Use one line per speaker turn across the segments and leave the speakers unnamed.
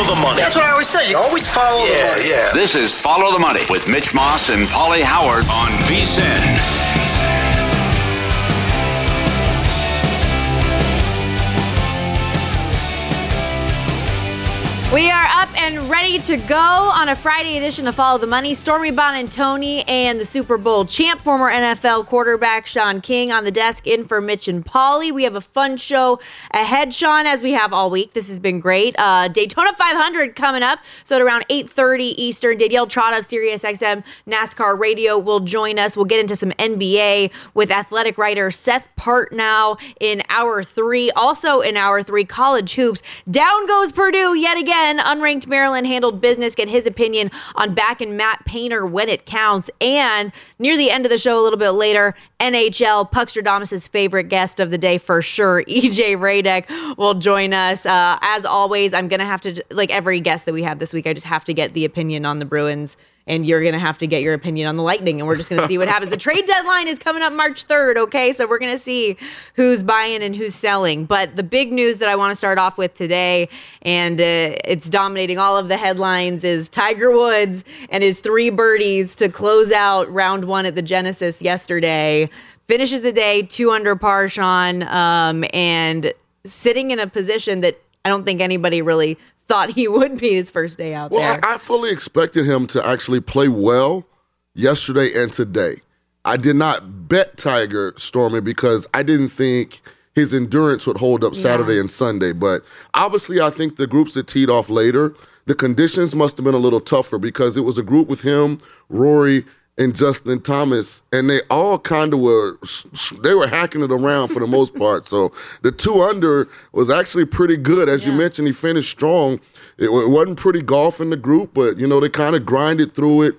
Follow the money.
That's what I always say. You always follow the
Yeah,
money.
yeah.
This is Follow the Money with Mitch Moss and Pauly Howard on VSIN.
We are up and ready to go on a Friday edition of Follow the Money. Stormy Buonantony and Tony and the Super Bowl champ, former NFL quarterback Sean King on the desk in for Mitch and Pauly. We have a fun show ahead, Sean, as we have all week. This has been great. Uh, Daytona 500 coming up. So at around 8.30 Eastern, Danielle Trotta of SiriusXM NASCAR Radio will join us. We'll get into some NBA with athletic writer Seth Partnow in hour three. Also in hour three, college hoops. Down goes Purdue yet again. Unranked Maryland handled business. Get his opinion on back and Matt Painter when it counts. And near the end of the show, a little bit later, NHL Puckstradamus' favorite guest of the day for sure, EJ Hradek, will join us. Uh, as always, I'm gonna have to like every guest that we have this week. I just have to get the opinion on the Bruins and you're going to have to get your opinion on the Lightning, and we're just going to see what happens. The trade deadline is coming up March 3rd, okay? So we're going to see who's buying and who's selling. But the big news that I want to start off with today, and uh, it's dominating all of the headlines, is Tiger Woods and his three birdies to close out round one at the Genesis yesterday. Finishes the day two under par, Sean, um, and sitting in a position that I don't think anybody really thought he would be his first day out
Well,
there.
I, I fully expected him to actually play well yesterday and today. I did not bet Tiger Stormy because I didn't think his endurance would hold up Saturday and Sunday. But obviously, I think the groups that teed off later, the conditions must have been a little tougher because it was a group with him, Rory, and Justin Thomas, and they all kind of were they were hacking it around for the most part. So the two under was actually pretty good, as you mentioned. He finished strong. It, it wasn't pretty golf in the group, but you know they kind of grinded through it.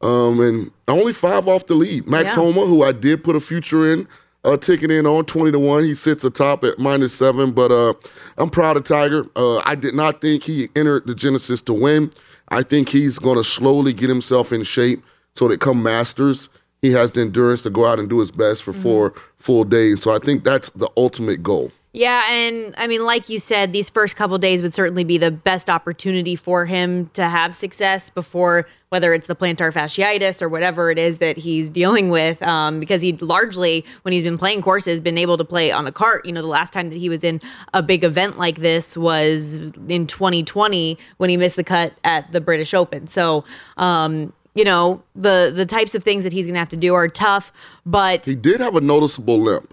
Um, and only five off the lead. Max
Yeah.
Homa, who I did put a future in, uh, ticket in on twenty to one. He sits atop at minus seven. But uh, I'm proud of Tiger. Uh, I did not think he entered the Genesis to win. I think he's going to slowly get himself in shape so that come Masters, he has the endurance to go out and do his best for four full days. So I think that's the ultimate goal.
Yeah, and I mean, like you said, these first couple days would certainly be the best opportunity for him to have success before whether it's the plantar fasciitis or whatever it is that he's dealing with. Um, because he largely, when he's been playing courses, been able to play on the cart. You know, the last time that he was in a big event like this was in 2020 when he missed the cut at the British Open. So, um, you know, the the types of things that he's gonna have to do are tough, but
He did have a noticeable limp.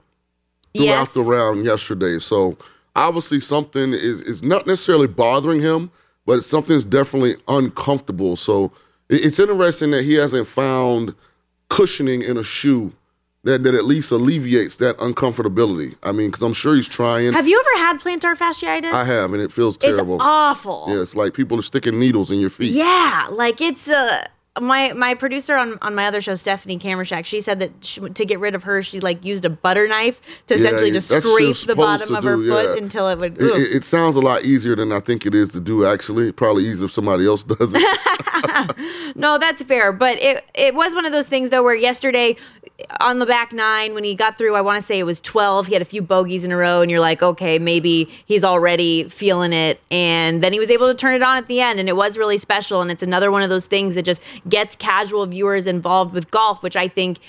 throughout
Yes.
the round yesterday. So obviously something is is not necessarily bothering him, but something's definitely uncomfortable. So it's interesting that he hasn't found cushioning in a shoe that, that at least alleviates that uncomfortability. I mean, because I'm sure he's trying.
Have you ever had plantar fasciitis?
I have, and it feels terrible.
It's awful.
Yeah, it's like people are sticking needles in your feet.
Yeah, like it's uh my my producer on on my other show, Stephanie Kamershack, she said that she, to get rid of her, she like used a butter knife to
Yeah,
essentially just
that's what you're
scrape the bottom
to
of her
do,
foot until it would.
It, it, it sounds a lot easier than I think it is to do. Actually, probably easier if somebody else does it.
no, that's fair, but it it was one of those things though where yesterday on the back nine when he got through, I want to say it was twelve. He had a few bogeys in a row, and you're like, okay, maybe he's already feeling it, and then he was able to turn it on at the end, and it was really special. And it's another one of those things that just gets casual viewers involved with golf, which I think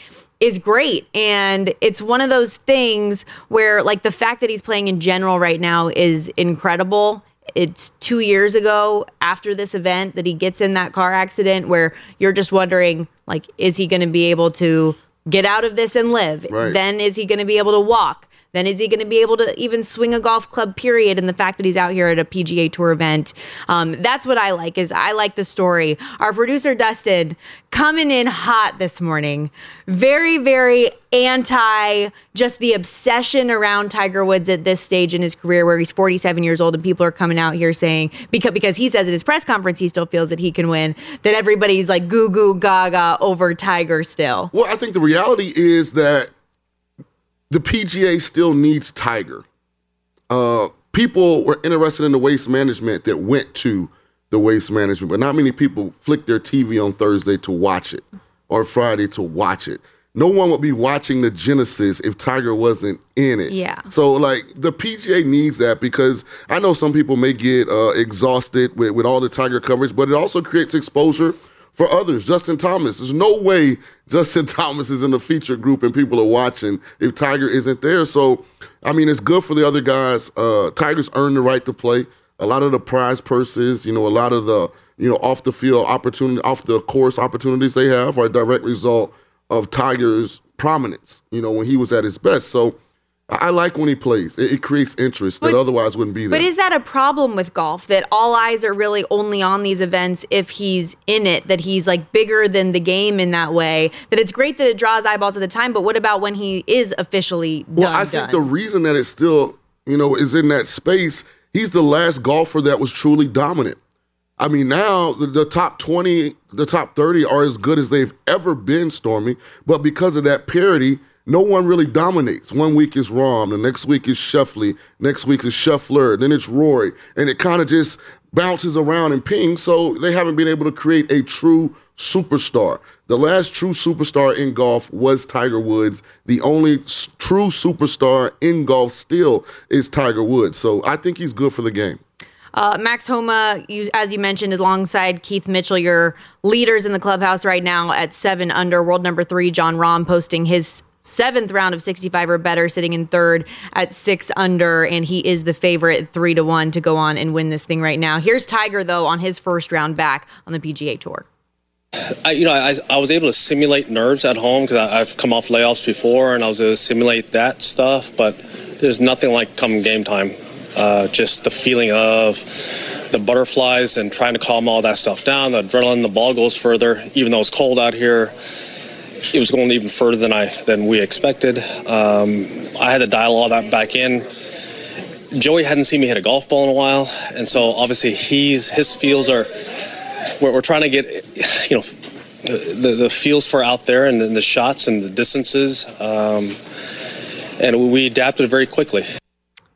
is great. And it's one of those things where, like, the fact that he's playing in general right now is incredible. It's two years ago after this event that he gets in that car accident where you're just wondering, like, is he going to be able to get out of this and live?
Right.
Then is he going to be able to walk? Then is he going to be able to even swing a golf club? Period. And the fact that he's out here at a PGA Tour event, um, that's what I like. Is I like the story. Our producer Dustin coming in hot this morning, very very anti just the obsession around Tiger Woods at this stage in his career, where he's 47 years old, and people are coming out here saying because because he says at his press conference he still feels that he can win, that everybody's like goo goo gaga over Tiger still.
Well, I think the reality is that the PGA still needs Tiger. Uh, people were interested in the waste management that went to the waste management, but not many people flick their TV on Thursday to watch it or Friday to watch it. No one would be watching the Genesis if Tiger wasn't in it.
Yeah.
So, like, the PGA needs that because I know some people may get uh, exhausted with, with all the Tiger coverage, but it also creates exposure for others. Justin Thomas. There's no way Justin Thomas is in the feature group and people are watching if Tiger isn't there. So, I mean, it's good for the other guys. Uh, Tiger's earned the right to play. A lot of the prize purses, you know, a lot of the, you know, off the field opportunity, off the course opportunities they have are a direct result of Tiger's prominence, you know, when he was at his best. So, I like when he plays. It, it creates interest that otherwise wouldn't be there.
But is that a problem with golf that all eyes are really only on these events if he's in it, that he's like bigger than the game in that way? That it's great that it draws eyeballs at the time, but what about when he is officially done?
Well, I think the reason that it's still, you know, is in that space, he's the last golfer that was truly dominant. I mean, now the, the top 20, the top 30 are as good as they've ever been, Stormy. But because of that parity, no one really dominates. One week is Rahm, the next week is Scheffler, next week is Scheffler, then it's Rory. And it kind of just bounces around and pings. So they haven't been able to create a true superstar. The last true superstar in golf was Tiger Woods. The only s- true superstar in golf still is Tiger Woods. So I think he's good for the game.
Uh, Max Homa, you, as you mentioned, is alongside Keith Mitchell, your leaders in the clubhouse right now at seven under. World number three, Jon Rahm, posting his seventh round of 65 or better, sitting in third at six under, and he is the favorite three to one to go on and win this thing right now. Here's Tiger though on his first round back on the PGA Tour.
I, you know, I, I was able to simulate nerves at home because I've come off layoffs before, and I was able to simulate that stuff. But there's nothing like come game time. Uh, just the feeling of the butterflies and trying to calm all that stuff down. The adrenaline, the ball goes further. Even though it's cold out here, it was going even further than I than we expected. Um, I had to dial all that back in. Joey hadn't seen me hit a golf ball in a while, and so obviously he's his feels are. We're, we're trying to get, you know, the, the, the feels for out there and the, the shots and the distances, um, and we adapted very quickly.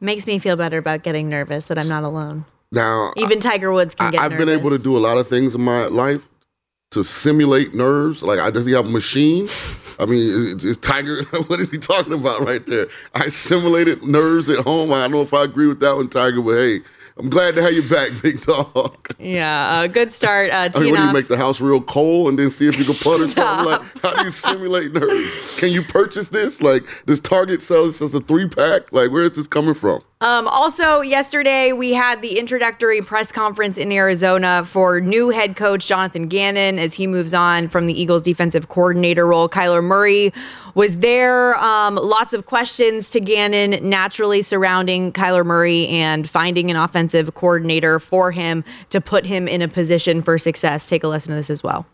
Makes me feel better about getting nervous that I'm not alone.
Now,
Even Tiger Woods can
I,
get
I've
nervous.
been able to do a lot of things in my life to simulate nerves. Like, I, does he have a machine? I mean, is, is Tiger, what is he talking about right there? I simulated nerves at home. I don't know if I agree with that one, Tiger, but hey, I'm glad to have you back, big dog.
Yeah, uh, good start. Uh,
I mean, what do you make the house real cold and then see if you can putt or something? Like, how do you simulate nerves? Can you purchase this? Like, does Target sell this as a three pack? Like, where is this coming from?
Um, also, yesterday we had the introductory press conference in Arizona for new head coach Jonathan Gannon as he moves on from the Eagles defensive coordinator role. Kyler Murray was there. Um, lots of questions to Gannon naturally surrounding Kyler Murray and finding an offensive coordinator for him to put him in a position for success. Take a listen to this as well.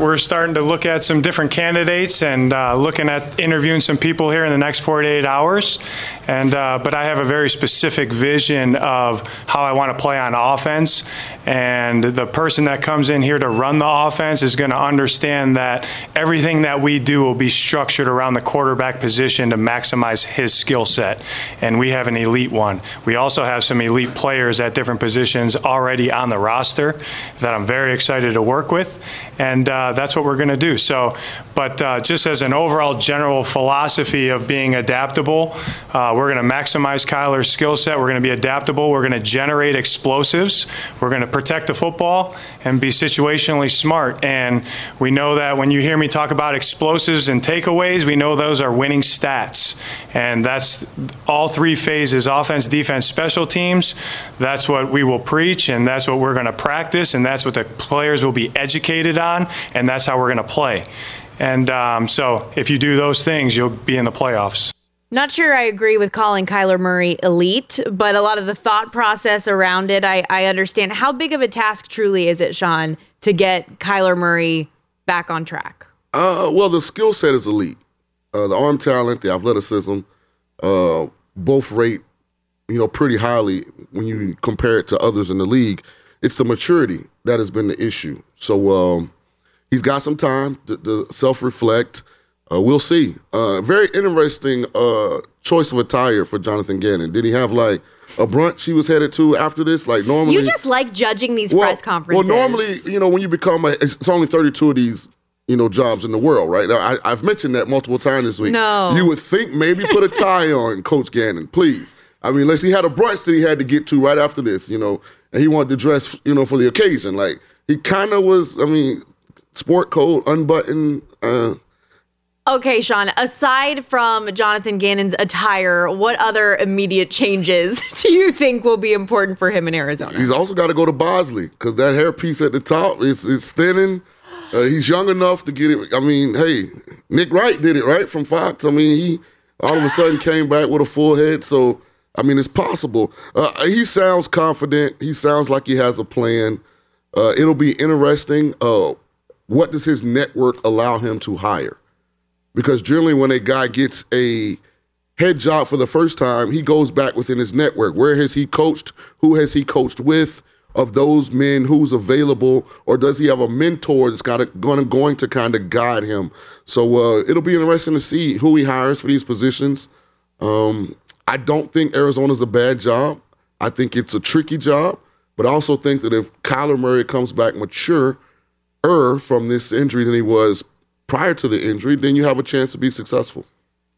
We're starting to look at some different candidates and uh, looking at interviewing some people here in the next 48 hours. And uh, but I have a very specific vision of how I want to play on offense. And the person that comes in here to run the offense is going to understand that everything that we do will be structured around the quarterback position to maximize his skill set. And we have an elite one. We also have some elite players at different positions already on the roster that I'm very excited to work with. And uh, that's what we're going to do. So, but uh, just as an overall general philosophy of being adaptable, uh, we're going to maximize Kyler's skill set. We're going to be adaptable. We're going to generate explosives. We're going to protect the football and be situationally smart. And we know that when you hear me talk about explosives and takeaways, we know those are winning stats. And that's all three phases offense, defense, special teams. That's what we will preach, and that's what we're going to practice, and that's what the players will be educated on, and that's how we're going to play. And um, so if you do those things, you'll be in the playoffs.
Not sure I agree with calling Kyler Murray elite, but a lot of the thought process around it, I, I understand. How big of a task truly is it, Sean, to get Kyler Murray back on track?
Uh, well, the skill set is elite. Uh, the arm talent, the athleticism, uh, both rate, you know, pretty highly when you compare it to others in the league. It's the maturity that has been the issue. So um, he's got some time to, to self-reflect. Uh, we'll see. Uh, very interesting uh, choice of attire for Jonathan Gannon. Did he have like a brunch he was headed to after this? Like normally,
you just like judging these well, press conferences.
Well, normally, you know, when you become a, it's only thirty-two of these, you know, jobs in the world, right? I, have mentioned that multiple times this week.
No,
you would think maybe put a tie on, Coach Gannon, please. I mean, unless he had a brunch that he had to get to right after this, you know, and he wanted to dress, you know, for the occasion. Like he kind of was. I mean, sport coat, unbuttoned. Uh,
Okay, Sean, aside from Jonathan Gannon's attire, what other immediate changes do you think will be important for him in Arizona?
He's also got to go to Bosley because that hairpiece at the top is, is thinning. Uh, he's young enough to get it. I mean, hey, Nick Wright did it, right, from Fox. I mean, he all of a sudden came back with a full head. So, I mean, it's possible. Uh, he sounds confident. He sounds like he has a plan. Uh, it'll be interesting. What does his network allow him to hire? because generally when a guy gets a head job for the first time, he goes back within his network. Where has he coached? Who has he coached with? Of those men, who's available, or does he have a mentor that's got going going to kind of guide him? So uh, it'll be interesting to see who he hires for these positions. Um, I don't think Arizona's a bad job. I think it's a tricky job, but I also think that if Kyler Murray comes back mature, er from this injury than he was prior to the injury, then you have a chance to be successful.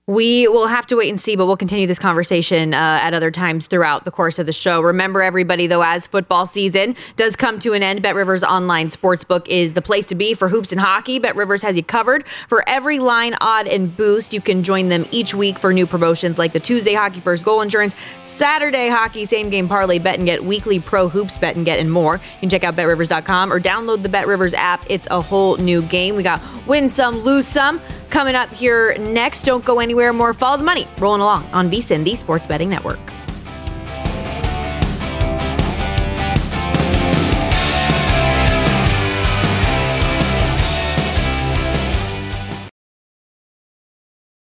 We will have to wait and see, but we'll continue this conversation uh, at other times throughout the course of the show. Remember, everybody, though, as football season does come to an end, Bet Rivers Online Sportsbook is the place to be for hoops and hockey. Bet Rivers has you covered for every line, odd, and boost. You can join them each week for new promotions like the Tuesday Hockey First Goal Insurance, Saturday Hockey Same Game Parlay Bet and Get, Weekly Pro Hoops Bet and Get, and more. You can check out BetRivers.com or download the Bet Rivers app. It's a whole new game. We got win some, lose some coming up here next. Don't go anywhere more. Follow the money rolling along on VSIN, the Sports Betting Network.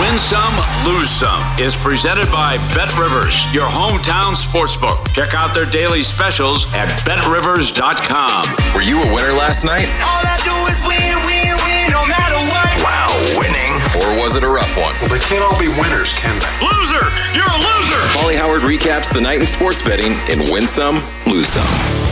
Win Some, Lose Some is presented by Bet Rivers, your hometown sportsbook. Check out their daily specials at betrivers.com.
Were you a winner last night?
All I do is win, win, win, no matter what.
Wow, winning. Or was it a rough one?
Well, they can't all be winners, can they?
Loser! You're a loser!
Pauly Howard recaps the night in sports betting in Win Some, Lose Some.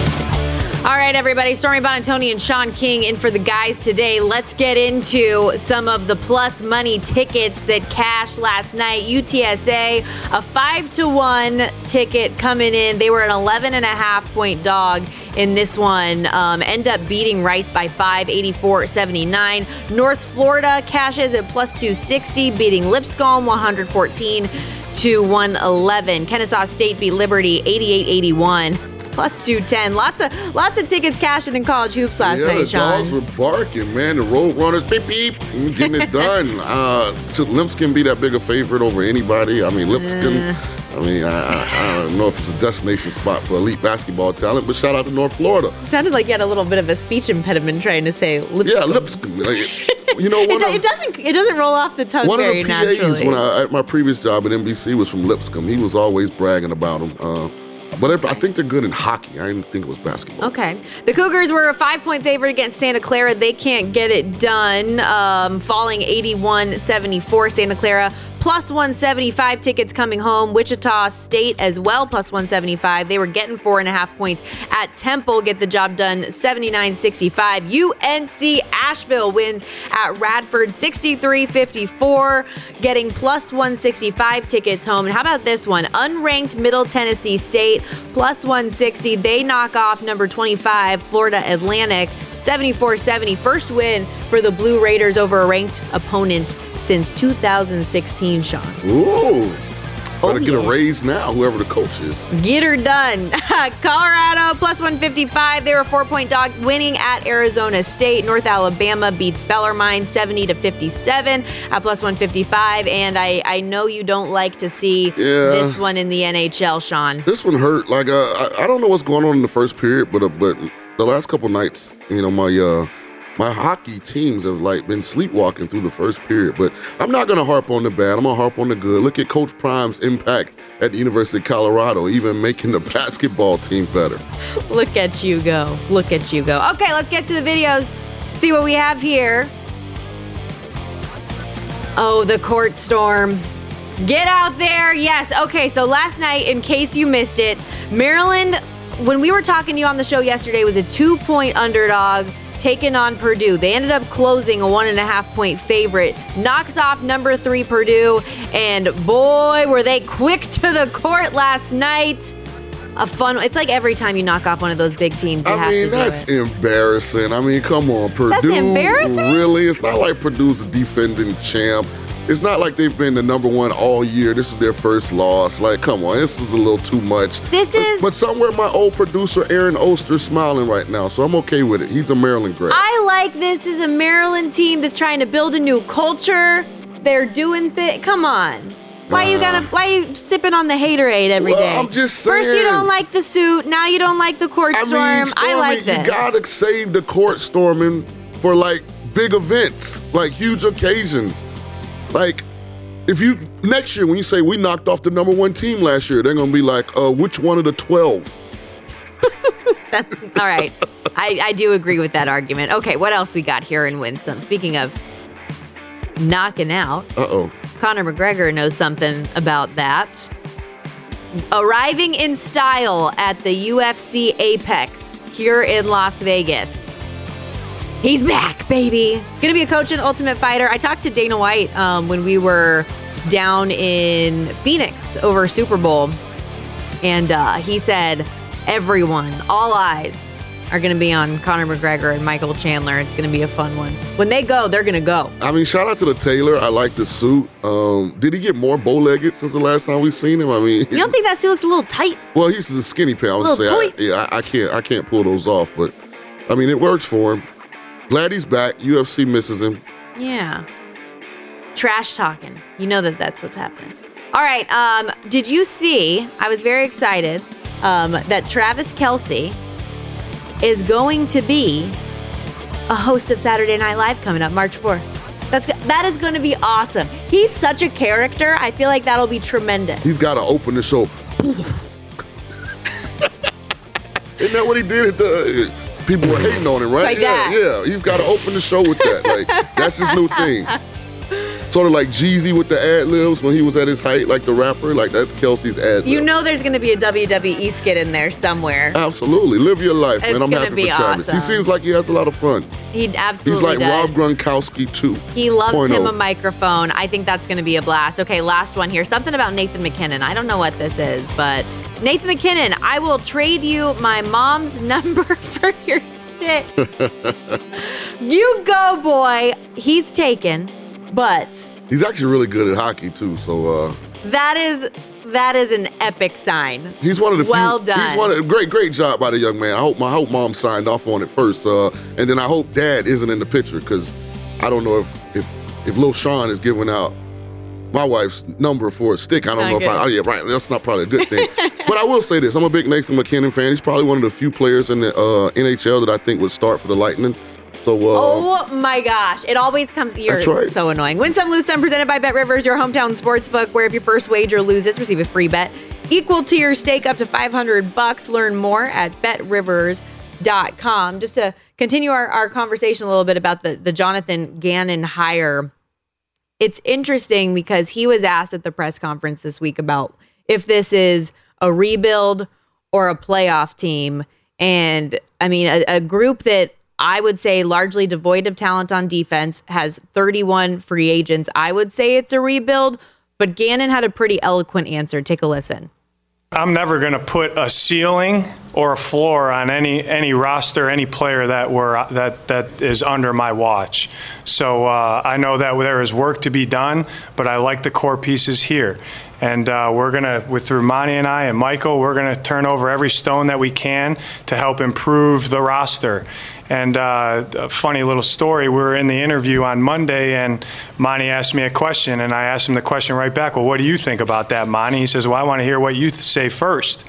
All right, everybody. Stormy Buonantony and Sean King in for the guys today. Let's get into some of the plus money tickets that cashed last night. UTSA, a five to one ticket coming in. They were an 11 and a half point dog in this one. Um, end up beating Rice by five, 84 79. North Florida cashes at plus 260, beating Lipscomb 114 to 111. Kennesaw State beat Liberty 88 81 plus 210. Lots of lots of tickets cashing in college hoops last
yeah,
night,
the
Sean.
dogs were barking, man. The road runners, beep, beep, getting it done. uh, should Lipscomb be that big a favorite over anybody? I mean, Lipscomb. Uh. I mean, I, I, I, don't know if it's a destination spot for elite basketball talent, but shout out to North Florida.
It sounded like you had a little bit of a speech impediment trying to say Lipscomb.
Yeah, Lipscomb. Like, you know,
it, do, it, doesn't it doesn't roll off the tongue
one
very
of the PAs
naturally.
when I, at my previous job at NBC was from Lipscomb. He was always bragging about him. Uh, but I think they're good in hockey. I didn't think it was basketball.
Okay. The Cougars were a five point favorite against Santa Clara. They can't get it done, um, falling 81 74. Santa Clara plus 175 tickets coming home. Wichita State as well, plus 175. They were getting four and a half points at Temple. Get the job done 79 65. UNC Asheville wins at Radford 63 54, getting plus 165 tickets home. And how about this one? Unranked Middle Tennessee State plus 160. They knock off number 25, Florida Atlantic. 74 70. First win for the Blue Raiders over a ranked opponent since 2016, Sean.
Ooh. Better
Oh,
get
yeah.
a raise now, whoever the coach is.
Get her done. Colorado plus 155. They were a four point dog winning at Arizona State. North Alabama beats Bellarmine 70 to 57 at plus 155. And I, I know you don't like to see
Yeah.
this one in the NHL, Sean.
This one hurt. Like uh, I, I don't know what's going on in the first period, but uh, but the last couple nights, you know, my uh my hockey teams have like been sleepwalking through the first period. But I'm not gonna harp on the bad. I'm gonna harp on the good. Look at Coach Prime's impact at the University of Colorado, even making the basketball team better.
Look at you go. Look at you go. Okay, let's get to the videos. See what we have here. Oh, the court storm. Get out there. Yes. Okay, so last night, in case you missed it, Maryland when we were talking to you on the show yesterday, was a two point underdog taking on Purdue. They ended up closing a one and a half point favorite, knocks off number three Purdue, and boy, were they quick to the court last night. A fun. It's like every time you knock off one of those big teams, you
I
have
mean, that's embarrassing. I mean, come on, Purdue.
That's embarrassing?
Really? It's not like Purdue's a defending champ. It's not like they've been the number one all year. This is their first loss. Like, come on, this is a little too much.
This
But-
is-
But somewhere my old producer Aaron Oster's smiling right now, so I'm okay with it. He's a Maryland grad.
I like this as a Maryland team that's trying to build a new culture. They're doing things. Come on. Why you gonna? Why you sipping on the haterade every
Well,
day?
I'm just saying.
First you don't like the suit. Now you don't like the court
I
storm.
mean,
I like this.
You gotta save the court storming for like big events, like huge occasions. Like, if you next year when you say we knocked off the number one team last year, they're gonna be like, uh, which one of the twelve?
That's all right. I, I do agree with that argument. Okay, what else we got here in Win Some? Speaking of knocking out,
Uh oh.
Conor McGregor knows something about that. Arriving in style at the UFC Apex here in Las Vegas. He's back, baby. Gonna be a coach in Ultimate Fighter. I talked to Dana White um, when we were down in Phoenix over Super Bowl, and uh, he said everyone, all eyes, are gonna be on Conor McGregor and Michael Chandler. It's gonna be a fun one. When they go, they're gonna go.
I mean, shout out to the tailor. I like the suit. Um, did he get more bow-legged since the last time we've seen him? I mean,
You don't think that suit looks a little tight?
well, he's a skinny pal. I would say, I, yeah, I, I can't, I can't pull those off. But I mean, it works for him. Glad he's back. UFC misses him.
Yeah. Trash talking. You know that that's what's happening. All right. Um, did you see? I was very excited um, that Travis Kelce is going to be a host of Saturday Night Live coming up March 4th. That's that is going to be awesome. He's such a character. I feel like that'll be tremendous.
He's got to open the show. Isn't that what he did at the? People were hating on him, right?
Like
yeah,
that.
yeah. He's got to open the show with that. Like that's his new thing. Sort of like Jeezy with the ad libs when he was at his height, like the rapper. Like that's Kelce's ad.
You know there's going to be a WWE skit in there somewhere.
Absolutely, live your life,
It's
man. I'm happy
be
for Travis.
awesome.
He seems like he has a lot of fun.
He absolutely
He's like
does.
Rob Gronkowski too.
He loves
0.0.
him oh. a microphone. I think that's going to be a blast. Okay, last one here. Something about Nathan MacKinnon. I don't know what this is, but Nathan MacKinnon, I will trade you my mom's number for your stick. you go, boy. He's taken, but
He's actually really good at hockey too. So uh,
that is that is an epic sign.
he's one of the
Well
few.
done.
He's one of the great, great job by the young man. I hope my I hope mom signed off on it first, uh, and then I hope dad isn't in the picture because I don't know if if if Lil Sean is giving out my wife's number for a stick. I don't
Not
know if I. Oh yeah, right. That's not probably a good thing. but I will say this: I'm a big Nathan MacKinnon fan. He's probably one of the few players in the uh, NHL that I think would start for the Lightning. So uh,
Oh my gosh. It always comes. You're
That's right.
so annoying. Win some, lose some, presented by Bet Rivers, your hometown sports book, where if your first wager loses, receive a free bet equal to your stake up to 500 bucks. Learn more at betrivers.com. Just to continue our, our conversation a little bit about the, the Jonathan Gannon hire. It's interesting because he was asked at the press conference this week about if this is a rebuild or a playoff team. And I mean, a, a group that I would say largely devoid of talent on defense has 31 free agents. I would say it's a rebuild, but Gannon had a pretty eloquent answer. Take a listen.
I'm never going to put a ceiling or a floor on any any roster, any player that were that that is under my watch. So uh, I know that there is work to be done, but I like the core pieces here. And uh, we're gonna, with through Monti and I and Michael, we're gonna turn over every stone that we can to help improve the roster. And uh, a funny little story: we were in the interview on Monday, and Monti asked me a question, and I asked him the question right back. Well, what do you think about that, Monti? He says, Well, I want to hear what you th- say first.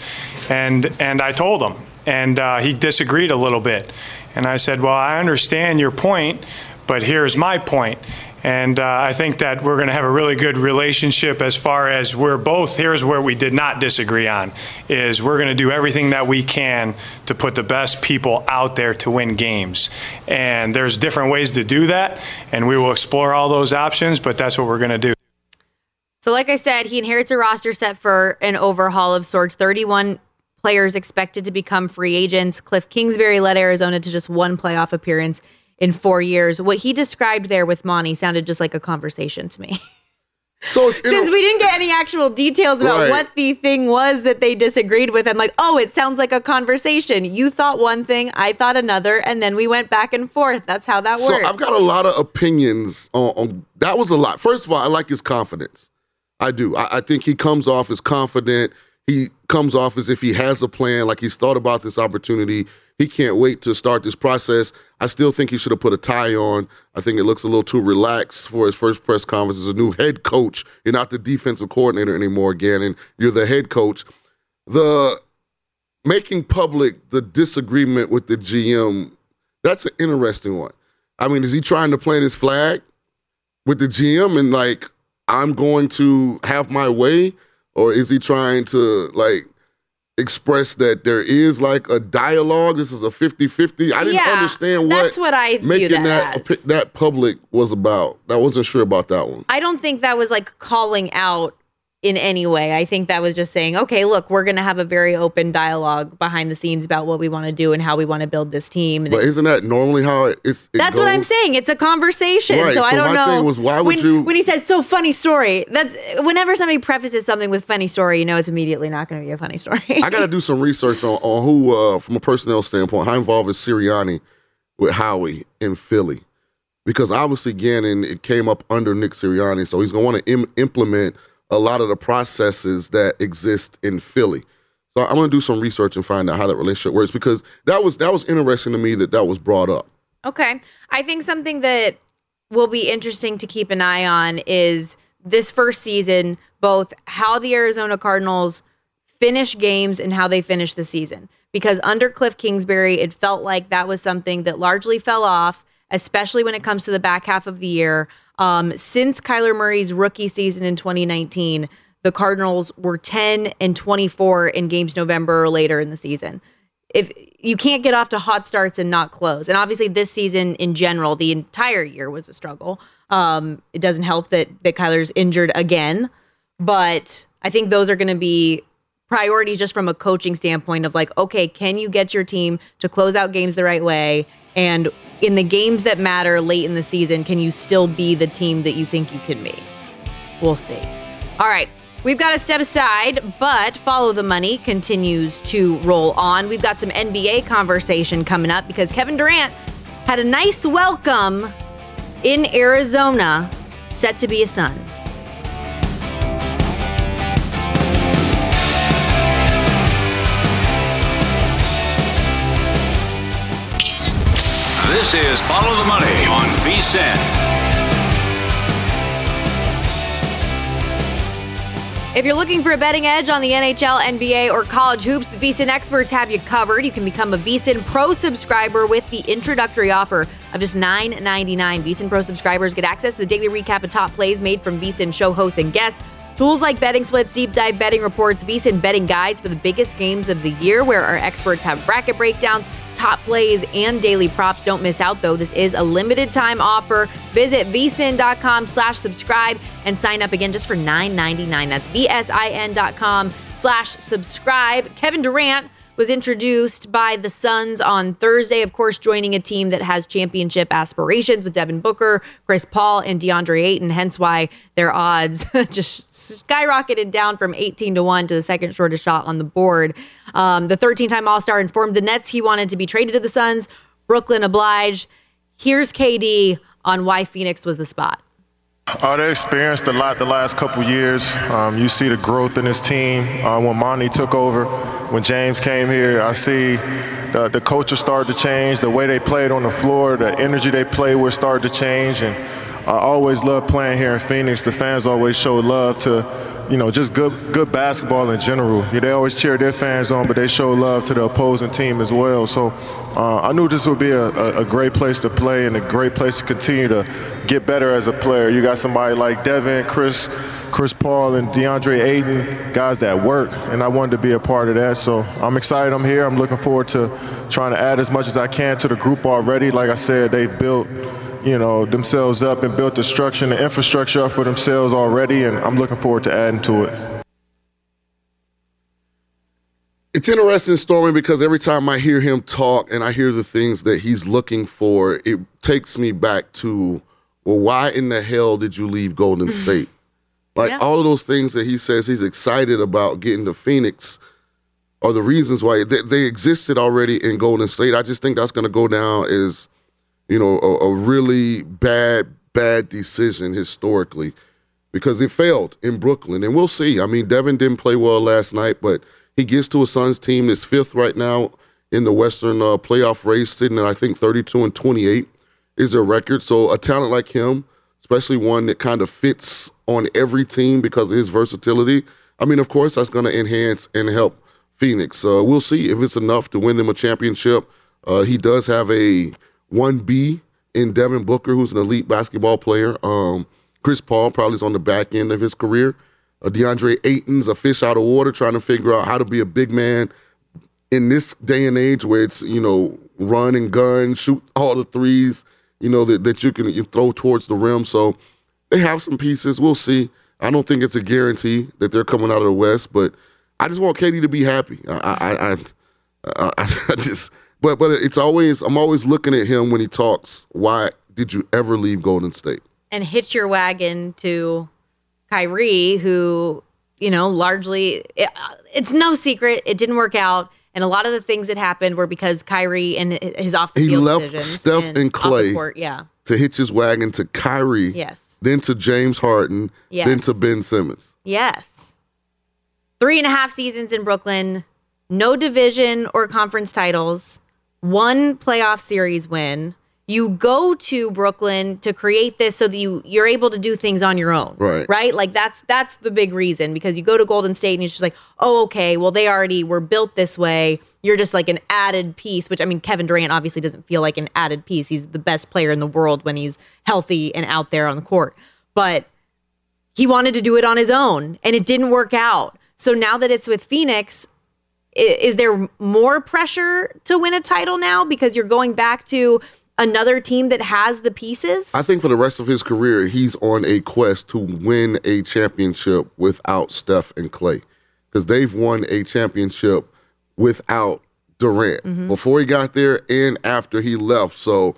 And and I told him, and uh, he disagreed a little bit. And I said, Well, I understand your point, but here's my point. And uh, I think that we're going to have a really good relationship as far as we're both. Here's where we did not disagree on: is we're going to do everything that we can to put the best people out there to win games. And there's different ways to do that, and we will explore all those options. But that's what we're going to do.
So, like I said, he inherits a roster set for an overhaul of sorts 31 players expected to become free agents. Cliff Kingsbury led Arizona to just one playoff appearance in four years. What he described there with Monti sounded just like a conversation to me.
So it's
Since we didn't get any actual details about
Right.
what the thing was that they disagreed with, I'm like, oh, it sounds like a conversation. You thought one thing, I thought another, and then we went back and forth. That's how that
So
works.
So I've got a lot of opinions on, on that. Was a lot. First of all, I like his confidence. I do. I, I think he comes off as confident. He comes off as if he has a plan, like he's thought about this opportunity. He can't wait to start this process. I still think he should have put a tie on. I think it looks a little too relaxed for his first press conference as a new head coach. You're not the defensive coordinator anymore, Gannon. you're the head coach. The making public the disagreement with the GM, that's an interesting one. I mean, is he trying to plant his flag with the GM and like, I'm going to have my way? Or is he trying to like express that there is like a dialogue? This is a 50 50. I didn't
Yeah,
understand what,
that's what I
making
that
that, that public was about. I wasn't sure about that one.
I don't think that was like calling out in any way. I think that was just saying, okay, look, we're going to have a very open dialogue behind the scenes about what we want to do and how we want to build this team.
But isn't that normally how it's? it
that's what I'm saying. It's a conversation.
Right,
So I don't
my
know.
thing was, why would
when,
you-
when he said so funny story, that's whenever somebody prefaces something with funny story, you know it's immediately not going to be a funny story.
I got to do some research on, on who, uh, from a personnel standpoint, how involved is Sirianni with Howie in Philly? Because obviously, Gannon, it came up under Nick Sirianni, so he's going to want to Im- implement a lot of the processes that exist in Philly. So I'm going to do some research and find out how that relationship works because that was that was interesting to me that that was brought up.
Okay. I think something that will be interesting to keep an eye on is this first season, both how the Arizona Cardinals finish games and how they finish the season. Because under Cliff Kingsbury, it felt like that was something that largely fell off, especially when it comes to the back half of the year. Um, since Kyler Murray's rookie season in 2019, the Cardinals were 10 and 24 in games November or later in the season if you can't get off to hot starts and not close. And obviously this season in general, the entire year was a struggle. Um, it doesn't help that that Kyler's injured again, but I think those are going to be priorities just from a coaching standpoint of like, okay, can you get your team to close out games the right way? And in the games that matter late in the season, can you still be the team that you think you can be? We'll see. All right. We've got to step aside, but Follow the Money continues to roll on. We've got some NBA conversation coming up because Kevin Durant had a nice welcome in Arizona, set to be a Sun.
This is Follow the Money on VSIN.
If you're looking for a betting edge on the NHL, NBA, or college hoops, the VSIN experts have you covered. You can become a VSIN Pro subscriber with the introductory offer of just $9.99. VSIN Pro subscribers get access to the daily recap of top plays made from VSIN show hosts and guests. Tools like betting splits, deep dive betting reports, VSIN betting guides for the biggest games of the year, where our experts have bracket breakdowns, top plays, and daily props. Don't miss out though. This is a limited time offer. Visit vsin.com slash subscribe and sign up again just for $9.99. That's vsin.com slash subscribe. Kevin Durant was introduced by the Suns on Thursday, of course, joining a team that has championship aspirations with Devin Booker, Chris Paul, and DeAndre Ayton, hence why their odds just skyrocketed down from 18 to 1 to the second shortest shot on the board. Um, the 13 time All Star informed the Nets he wanted to be traded to the Suns. Brooklyn obliged. Here's KD on why Phoenix was the spot.
Uh, they experienced a lot the last couple years. Um, you see the growth in this team. Uh, when Monty took over, when James came here, I see the, the culture started to change. The way they played on the floor, the energy they played with started to change. And I always loved playing here in Phoenix. The fans always showed love to, you know, just good good basketball in general. Yeah, they always cheer their fans on, but they show love to the opposing team as well. So uh, I knew this would be a, a, a great place to play and a great place to continue to get better as a player. You got somebody like Devin, Chris, Chris Paul, and DeAndre Ayton, guys that work, and I wanted to be a part of that. So I'm excited. I'm here. I'm looking forward to trying to add as much as I can to the group already. Like I said, they built you know, themselves up and built the structure and the infrastructure up for themselves already, and I'm looking forward to adding to it.
It It's interesting, Stormy, because every time I hear him talk and I hear the things that he's looking for, it takes me back to, well, why in the hell did you leave Golden State? Like
Yeah.
all of those things that he says he's excited about getting to Phoenix are the reasons why they, they existed already in Golden State. I just think that's going to go down as, you know, a, a really bad, bad decision historically because it failed in Brooklyn. And we'll see. I mean, Devin didn't play well last night, but he gets to a Suns team that's fifth right now in the Western uh, playoff race, sitting at, I think, 32 and 28 is their record. So a talent like him, especially one that kind of fits on every team because of his versatility, I mean, of course, that's going to enhance and help Phoenix. Uh, we'll see if it's enough to win them a championship. Uh, he does have a 1B in Devin Booker, who's an elite basketball player. Um, Chris Paul probably is on the back end of his career. Uh, DeAndre Ayton's a fish out of water trying to figure out how to be a big man in this day and age where it's, you know, run and gun, shoot all the threes, you know, that, that you can you throw towards the rim. So they have some pieces. We'll see. I don't think it's a guarantee that they're coming out of the West, but I just want Katie to be happy. I, I, I, I, I just, but but it's always I'm always looking at him when he talks. Why did you ever leave Golden State?
and hitch your wagon to Kyrie, who, you know, largely, it, uh, it's no secret, it didn't work out. And a lot of the things that happened were because Kyrie and his off the
He
field
left Steph and
the
Clay
court, yeah.
to hitch his wagon to Kyrie,
Yes.
then to James Harden, then to Ben Simmons.
Yes. Three and a half seasons in Brooklyn, no division or conference titles, one playoff series win. You go to Brooklyn to create this so that you you're able to do things on your own.
Right.
Right? Like that's that's the big reason because you go to Golden State and it's just like, "Oh, okay, well they already were built this way. You're just like an added piece," which I mean Kevin Durant obviously doesn't feel like an added piece. He's the best player in the world when he's healthy and out there on the court. But he wanted to do it on his own and it didn't work out. So now that it's with Phoenix, is there more pressure to win a title now because you're going back to another team that has the pieces?
I think for the rest of his career, he's on a quest to win a championship without Steph and Clay, because they've won a championship without Durant
Mhm.
before he got there and after he left. So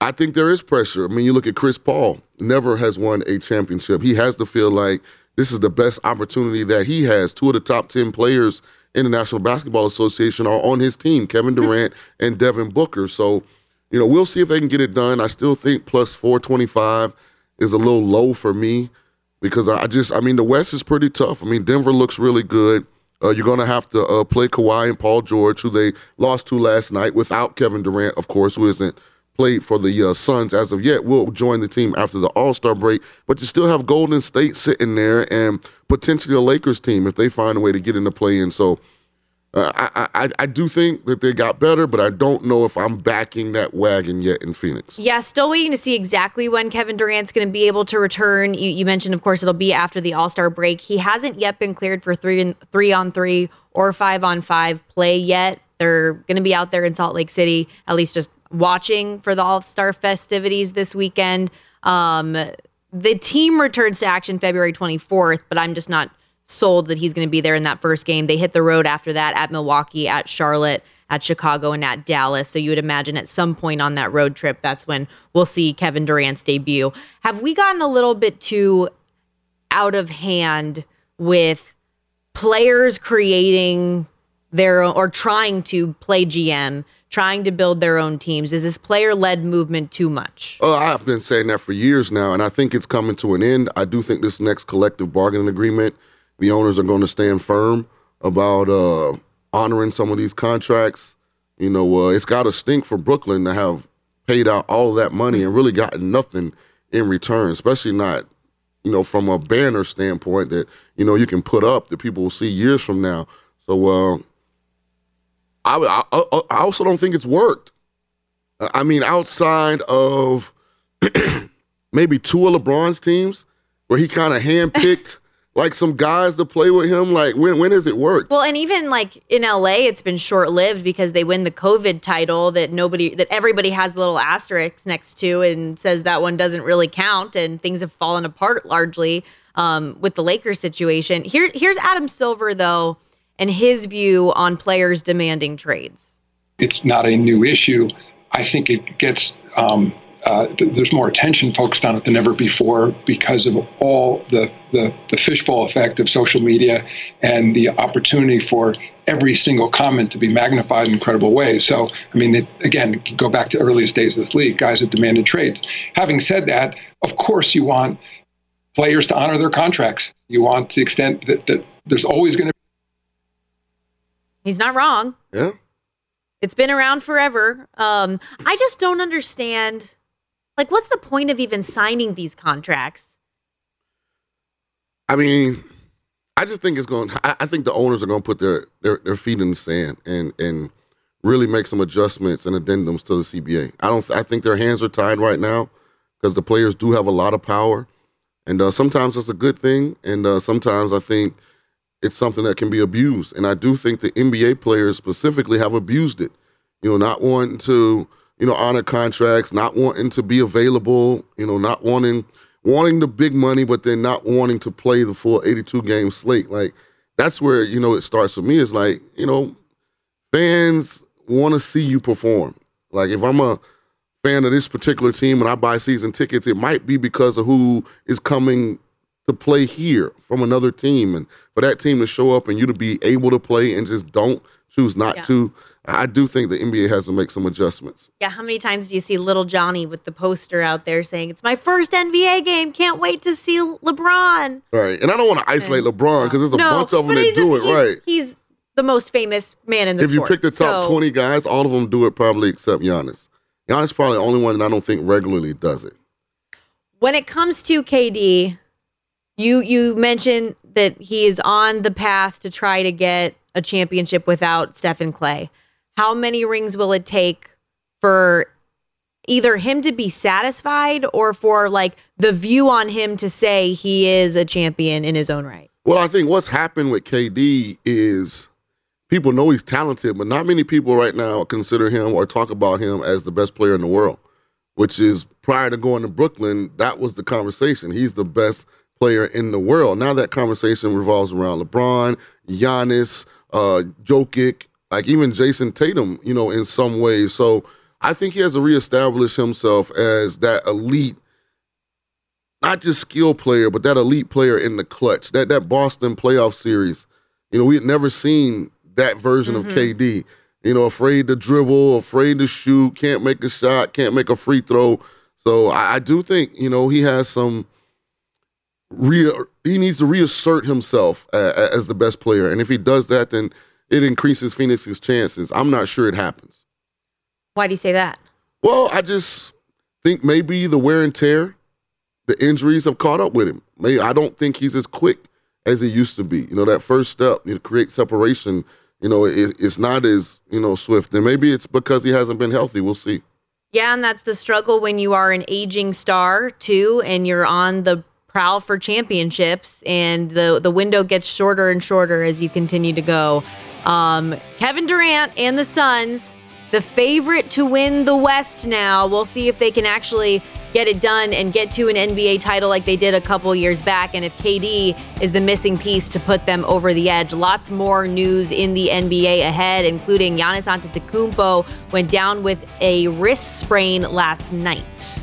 I think there is pressure. I mean, you look at Chris Paul, never has won a championship. He has to feel like this is the best opportunity that he has. Two of the top 10 players in the National Basketball Association are on his team, Kevin Durant and Devin Booker. So, you know, we'll see if they can get it done. I still think plus 425 is a little low for me because I just, I mean, the West is pretty tough. I mean, Denver looks really good. Uh, you're going to have to uh, play Kawhi and Paul George, who they lost to last night without Kevin Durant, of course, who isn't played for the uh, Suns as of yet. Will join the team after the All Star break, but you still have Golden State sitting there and potentially a Lakers team if they find a way to get in the play in. So uh, I, I I do think that they got better, but I don't know if I'm backing that wagon yet in Phoenix.
Yeah, still waiting to see exactly when Kevin Durant's going to be able to return. You, you mentioned, of course, it'll be after the All Star break. He hasn't yet been cleared for three and three on three or five on five play yet. They're going to be out there in Salt Lake City, at least just watching for the All Star festivities this weekend. Um, the team returns to action February 24th, but I'm just not sold that he's going to be there in that first game. They hit the road after that at Milwaukee, at Charlotte, at Chicago, and at Dallas. So you would imagine at some point on that road trip, that's when we'll see Kevin Durant's debut. Have we gotten a little bit too out of hand with players creating their or trying to play GM, trying to build their own teams? Is this player led movement too much?
Oh, I've been saying that for years now, and I think it's coming to an end. I do think this next collective bargaining agreement, the owners are going to stand firm about uh, honoring some of these contracts. You know, uh, it's got to stink for Brooklyn to have paid out all of that money and really gotten nothing in return, especially not, you know, from a banner standpoint that, you know, you can put up that people will see years from now. So, uh, I, I, I also don't think it's worked. I mean, outside of maybe two of LeBron's teams, where he kind of handpicked like some guys to play with him. Like, when when has it worked?
Well, and even like in LA, it's been short lived because they win the COVID title that nobody, that everybody has the little asterisks next to and says that one doesn't really count, and things have fallen apart largely um, with the Lakers situation. Here, here's Adam Silver though, and his view on players demanding trades.
It's not a new issue. I think it gets um, uh, th- there's more attention focused on it than ever before because of all the, the, the fishbowl effect of social media and the opportunity for every single comment to be magnified in incredible ways. So, I mean, it, again, go back to earliest days of this league, guys have demanded trades. Having said that, of course, you want players to honor their contracts. You want to the extent that, that there's always going to
He's not wrong.
Yeah.
It's been around forever. Um, I just don't understand. Like, what's the point of even signing these contracts?
I mean, I just think it's going. I, I think the owners are going to put their, their their feet in the sand and and really make some adjustments and addendums to the CBA. I don't. I think their hands are tied right now because the players do have a lot of power, and uh, sometimes it's a good thing, and uh, sometimes I think it's something that can be abused. And I do think the NBA players specifically have abused it. You know, not wanting to you know honor contracts, not wanting to be available. You know, not wanting wanting the big money, but then not wanting to play the full 82 game slate. Like that's where you know it starts for me. Is like you know, fans want to see you perform. Like if I'm a fan of this particular team and I buy season tickets, it might be because of who is coming to play here from another team, and for that team to show up and you to be able to play and just don't choose not
Yeah.
to. I do think the NBA has to make some adjustments.
Yeah, how many times do you see little Johnny with the poster out there saying, It's my first NBA game. Can't wait to see LeBron?
Right, and I don't want to isolate LeBron because there's a
no,
bunch of them that do it
he's-
right.
He's the most famous man in the
if you pick the top
So,
20 guys, all of them do it probably except Giannis. Giannis probably the only one that I don't think regularly does it.
when it comes to KD, you you mentioned that he is on the path to try to get a championship without Steph and Clay. How many rings will it take for either him to be satisfied or for like the view on him to say he is a champion in his own right?
Well, I think what's happened with KD is people know he's talented, but not many people right now consider him or talk about him as the best player in the world, which is prior to going to Brooklyn, that was the conversation. He's the best player in the world. Now that conversation revolves around LeBron, Giannis, uh, Jokic, like even Jayson Tatum, you know, in some ways. So I think he has to reestablish himself as that elite not just skill player, but that elite player in the clutch. That that Boston playoff series, you know, we had never seen that version of
Mhm.
KD. You know, afraid to dribble, afraid to shoot, can't make a shot, can't make a free throw. So I, I do think you know he has some. Re- he needs to reassert himself uh, as the best player, and if he does that, then it increases Phoenix's chances. I'm not sure it happens.
Why do you say that?
Well, I just think maybe the wear and tear, the injuries have caught up with him. Maybe I don't think he's as quick as he used to be. You know, that first step, you know, create separation. You know, it, it's not as you know swift. And maybe it's because he hasn't been healthy. We'll see.
Yeah, and that's the struggle when you are an aging star too, and you're on the prowl for championships, and the the window gets shorter and shorter as you continue to go. Um, Kevin Durant and the Suns, the favorite to win the West now. We'll see if they can actually get it done and get to an NBA title like they did a couple years back, and if KD is the missing piece to put them over the edge. Lots more news in the NBA ahead, including Giannis Antetokounmpo went down with a wrist sprain last night.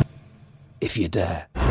if you dare.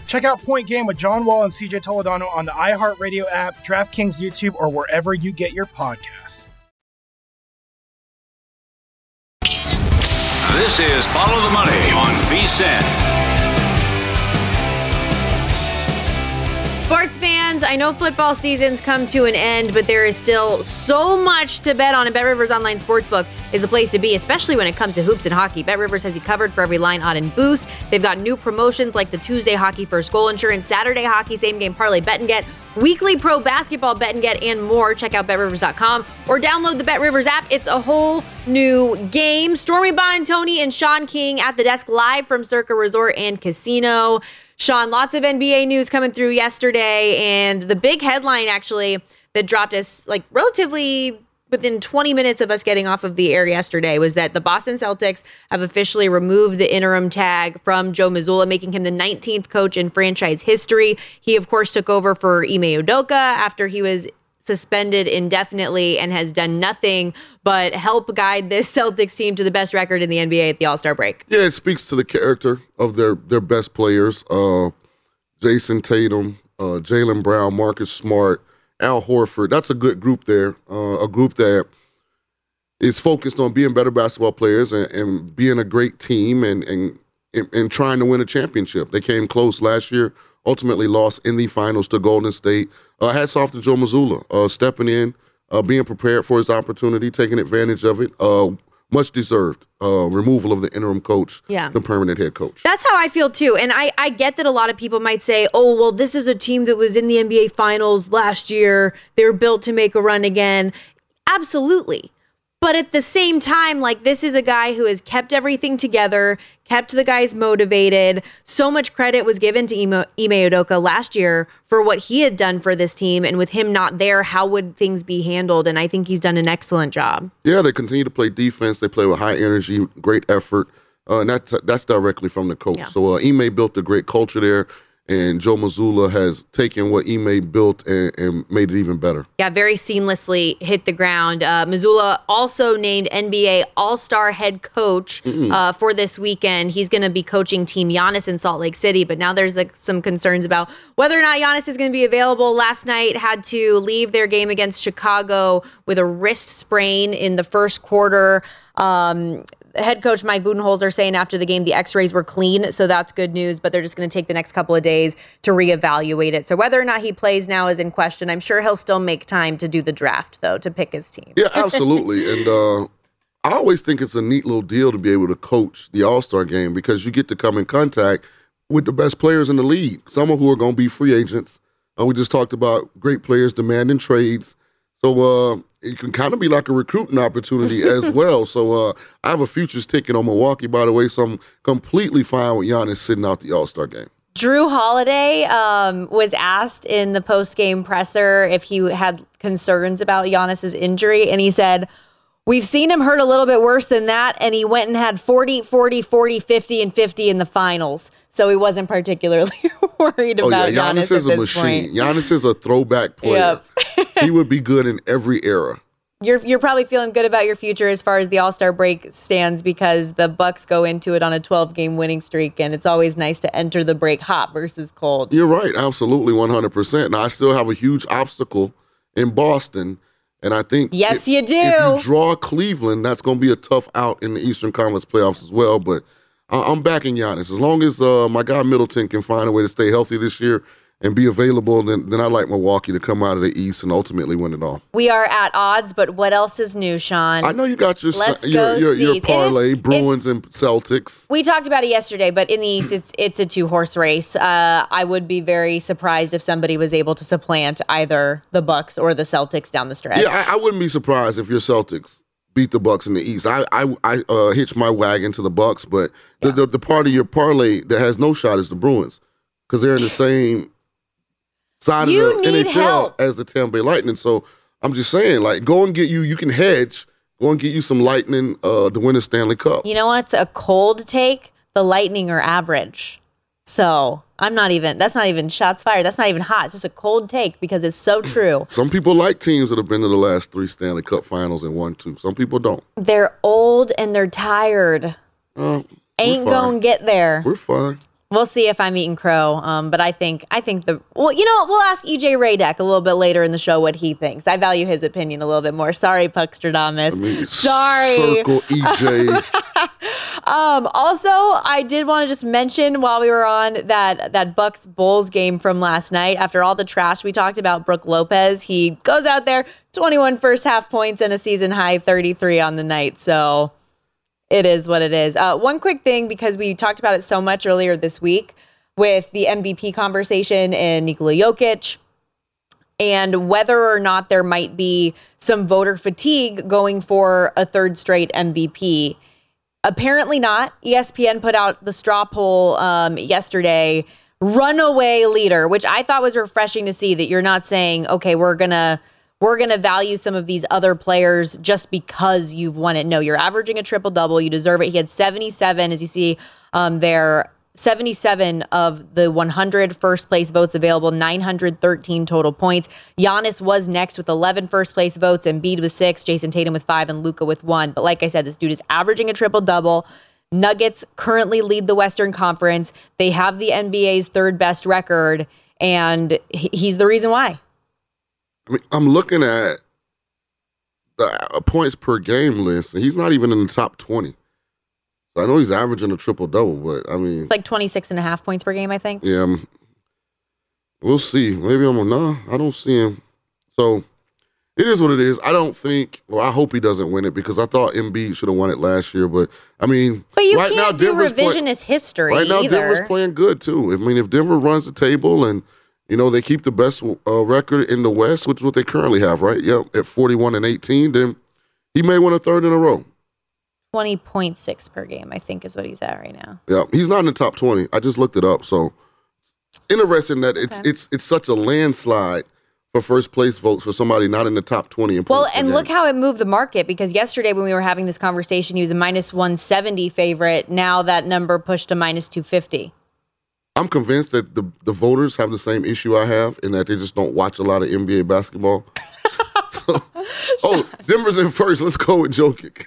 Check out Point Game with John Wall and CJ Toledano on the iHeartRadio app, DraftKings YouTube, or wherever you get your podcasts.
This is Follow the Money on VSIN.
Sports fans, I know football season's come to an end, but there is still so much to bet on. And Bet Rivers Online Sportsbook is the place to be, especially when it comes to hoops and hockey. Bet Rivers has you covered for every line, odd, and boost. They've got new promotions like the Tuesday Hockey First Goal Insurance, Saturday Hockey Same Game Parlay Bet and Get, weekly pro basketball Bet and Get, and more. Check out BetRivers.com or download the Bet Rivers app. It's a whole new game. Stormy Buonantony and Sean King at the desk live from Circa Resort and Casino. Sean, lots of NBA news coming through yesterday, and the big headline actually that dropped us like relatively within 20 minutes of us getting off of the air yesterday was that the Boston Celtics have officially removed the interim tag from Joe Mazzulla, making him the 19th coach in franchise history. He, of course, took over for Ime Udoka after he was suspended indefinitely and has done nothing but help guide this Celtics team to the best record in the NBA at the All Star break.
Yeah, it speaks to the character of their their best players. Uh, Jayson Tatum, uh, Jaylen Brown, Marcus Smart, Al Horford. That's a good group there. Uh, a group that is focused on being better basketball players and, and being a great team and, and and and trying to win a championship. They came close last year. Ultimately, lost in the finals to Golden State. Uh, hats off to Joe Mazzulla, uh, stepping in, uh, being prepared for his opportunity, taking advantage of it. Uh, much deserved uh, removal of the interim coach,
Yeah.
the permanent head coach.
That's how I feel too. And I, I get that a lot of people might say, oh, well, this is a team that was in the NBA finals last year. They were built to make a run again. Absolutely. But at the same time, like this is a guy who has kept everything together, kept the guys motivated. So much credit was given to Ime, Ime Udoka last year for what he had done for this team. And with him not there, how would things be handled? And I think he's done an excellent job.
Yeah, they continue to play defense. They play with high energy, great effort, uh, and that's that's directly from the coach.
Yeah.
So uh, Ime built a great culture there, and Joe Mazzulla has taken what Ime built and, and made it even better.
Yeah, very seamlessly hit the ground. Uh, Mazzulla also named NBA All Star head coach uh, for this weekend. He's going to be coaching Team Giannis in Salt Lake City, but now there's like some concerns about whether or not Giannis is going to be available. Last night had to leave their game against Chicago with a wrist sprain in the first quarter. Um, head coach Mike Budenholzer saying after the game the x-rays were clean, so that's good news, but they're just going to take the next couple of days to reevaluate it. So whether or not he plays now is in question. I'm sure he'll still make time to do the draft though to pick his team.
Yeah, absolutely. and uh, I always think it's a neat little deal to be able to coach the All Star game because you get to come in contact with the best players in the league. Some of who are going to be free agents. Uh, we just talked about great players demanding trades. So uh, it can kind of be like a recruiting opportunity as well. So uh, I have a futures ticket on Milwaukee, by the way. So I'm completely fine with Giannis sitting out the All Star game.
Jrue Holiday um, was asked in the post game presser if he had concerns about Giannis's injury, and he said, We've seen him hurt a little bit worse than that, and he went and had 40, 40, 40, 50, and 50 in the finals. So he wasn't particularly worried
Oh
about
yeah, Giannis,
Giannis,
is a machine.
point.
Giannis is a throwback player. he would be good in every era.
You're you're probably feeling good about your future as far as the All Star break stands because the Bucks go into it on a 12 game winning streak, and it's always nice to enter the break hot versus cold.
You're right, absolutely, 100%. Now I still have a huge obstacle in Boston, and I think
Yes,
if-
you do.
If you draw Cleveland, that's going to be a tough out in the Eastern Conference playoffs as well. But I- I'm backing Giannis as long as uh, my guy Middleton can find a way to stay healthy this year and be available. Then then I like Milwaukee to come out of the East and ultimately win it all.
We are at odds, but what else is new, Sean?
I know you got your
Let's
your your, your.
It is-
parlay Bruins and Celtics.
We talked about it yesterday, but in the East, it's it's a two horse race. Uh, I would be very surprised if somebody was able to supplant either the Bucks or the Celtics down the stretch.
Yeah, I, I wouldn't be surprised if your Celtics beat the Bucks in the East. I I, I uh, hitch my wagon to the Bucks, but the, the the part of your parlay that has no shot is the Bruins because they're in the same side
You
of the
need
NHL
help.
as the Tampa Bay Lightning. So I'm just saying, like, go and get you. You can hedge. Go and get you some Lightning uh, to win a Stanley Cup.
You know what's a cold take? The Lightning are average. So I'm not even. That's not even shots fired. That's not even hot. It's just a cold take because it's so true.
Some people like teams that have been to the last three Stanley Cup Finals and won two. Some people don't.
They're old and they're tired.
Uh,
Ain't gonna get there.
We're fine.
We'll see if I'm eating crow. Um, but I think I think the well, you know, we'll ask EJ Hradek a little bit later in the show what he thinks. I value his opinion a little bit more. Sorry, Puckstradamus. Sorry.
Circle EJ.
Um, also, I did want to just mention while we were on that that Bucks Bulls game from last night. After all the trash we talked about, Brooke Lopez, he goes out there, 21 first half points and a season high 33 on the night. So it is what it is. Uh, one quick thing because we talked about it so much earlier this week with the MVP conversation and Nikola Jokic and whether or not there might be some voter fatigue going for a third straight MVP. Apparently not. ESPN put out the straw poll um, yesterday. Runaway leader, which I thought was refreshing to see that you're not saying, okay, we're gonna we're gonna value some of these other players just because you've won it. No, you're averaging a triple double. You deserve it. He had 77, as you see um, there. 77 of the 100 first place votes available, 913 total points. Giannis was next with 11 first place votes, Embiid with six, Jayson Tatum with five, and Luka with one. But like I said, this dude is averaging a triple double. Nuggets currently lead the Western Conference. They have the NBA's third best record, and he's the reason why.
I mean, I'm looking at the uh, points per game list, and he's not even in the top 20. So I know he's averaging a triple double, but I mean,
It's like 26 and a half points per game, I think.
yeah, um, we'll see. Maybe I'm no, I don't see him. So it is what it is. I don't think. Well, I hope he doesn't win it because I thought Embiid should have won it last year. But I mean,
But you
right
can't
now
do
Denver's play-
revisionist history
Right now,
either.
Denver's playing good too. I mean, if Denver runs the table and you know they keep the best uh, record in the West, which is what they currently have, right? Yep, at forty-one and eighteen, then he may win a third in a row.
20.6 per game, I think, is what he's at right now.
Yeah, he's not in the top twenty. I just looked it up. So interesting that it's
Okay.
it's it's such a landslide for first place votes for somebody not in the top twenty. In
Well, and look how it moved the market because yesterday when we were having this conversation, he was a minus 170 favorite. Now that number pushed to minus 250.
I'm convinced that the the voters have the same issue I have in that they just don't watch a lot of NBA basketball. so, oh, Denver's in first. Let's go with Jokic.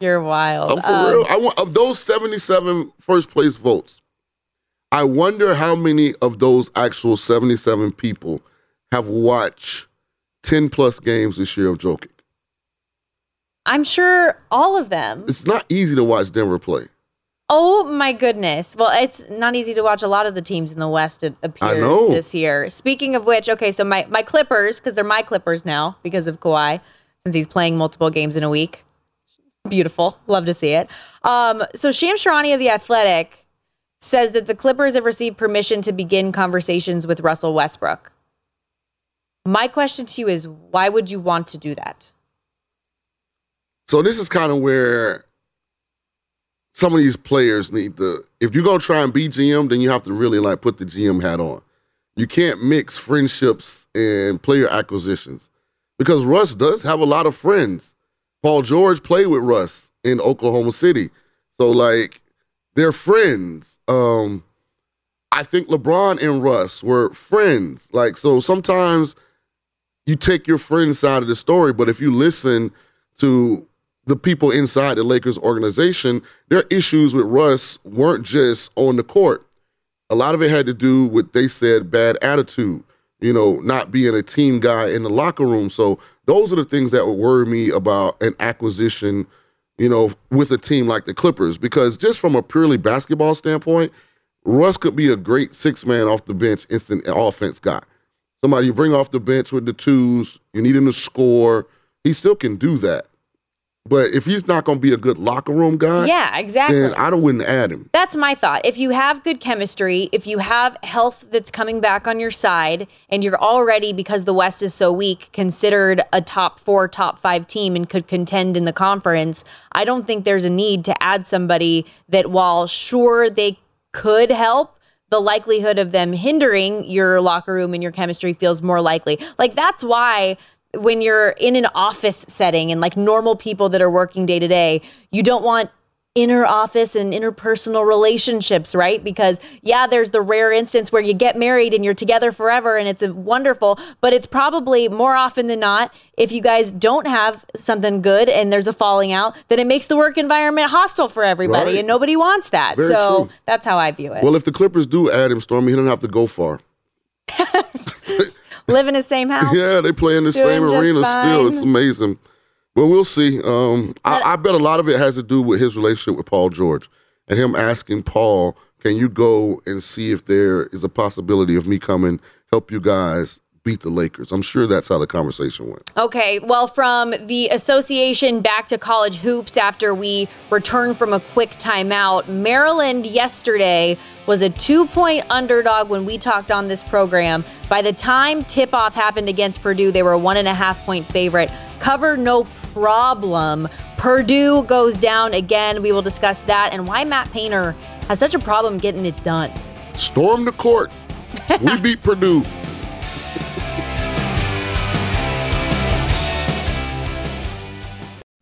You're wild.
I'm for
Um,
real. I want of those 77 first place votes. I wonder how many of those actual 77 people have watched 10 plus games this year of Jokic.
I'm sure all of them.
It's not easy to watch Denver play.
Oh my goodness. Well, it's not easy to watch a lot of the teams in the West, it appears, this year. Speaking of which, okay, so my, my Clippers, because they're my Clippers now because of Kawhi, since he's playing multiple games in a week. Beautiful. Love to see it. Um, so Shams Charania of The Athletic says that the Clippers have received permission to begin conversations with Russell Westbrook. My question to you is why would you want to do that?
So this is kind of where some of these players need to. If you're gonna try and be GM, then you have to really like put the GM hat on. You can't mix friendships and player acquisitions. because Russ does have a lot of friends. Paul George played with Russ in Oklahoma City. So like they're friends. Um I think LeBron and Russ were friends. Like so sometimes you take your friend's side of the story, but if you listen to the people inside the Lakers organization, their issues with Russ weren't just on the court. A lot of it had to do with they said bad attitude, you know, not being a team guy in the locker room. So those are the things that would worry me about an acquisition, you know, with a team like the Clippers. Because just from a purely basketball standpoint, Russ could be a great six man off the bench instant offense guy. Somebody you bring off the bench with the twos, you need him to score. He still can do that. But if he's not going to be a good locker room guy,
Yeah, exactly.
then I don't wouldn't add him.
That's my thought. If you have good chemistry, if you have health that's coming back on your side, and you're already, because the West is so weak, considered a top four, top five team and could contend in the conference, I don't think there's a need to add somebody that, while sure they could help, the likelihood of them hindering your locker room and your chemistry feels more likely. Like, that's why when you're in an office setting and like normal people that are working day to day, you don't want inner office and interpersonal relationships, right? Because yeah, there's the rare instance where you get married and you're together forever and it's a wonderful, but it's probably more often than not if you guys don't have something good and there's a falling out, then it makes the work environment hostile for everybody
Right.
and nobody wants that.
Very
so
true.
that's how I view it.
Well, if the Clippers do add him, Stormy, he don't have to go far.
Live in the same house.
Yeah, they play in the same arena still. It's amazing. But we'll see. Um, I, I bet a lot of it has to do with his relationship with Paul George and him asking Paul, "Can you go and see if there is a possibility of me coming help you guys beat the Lakers?" I'm sure that's how the conversation went.
Okay, well, from the association back to college hoops after we returned from a quick timeout, Maryland yesterday was a two point underdog when we talked on this program. By the time tip off happened against Purdue, they were a one and a half point favorite. Cover no problem. Purdue goes down again. We will discuss that and why Matt Painter has such a problem getting it done.
Storm the court. we beat Purdue.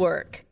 work.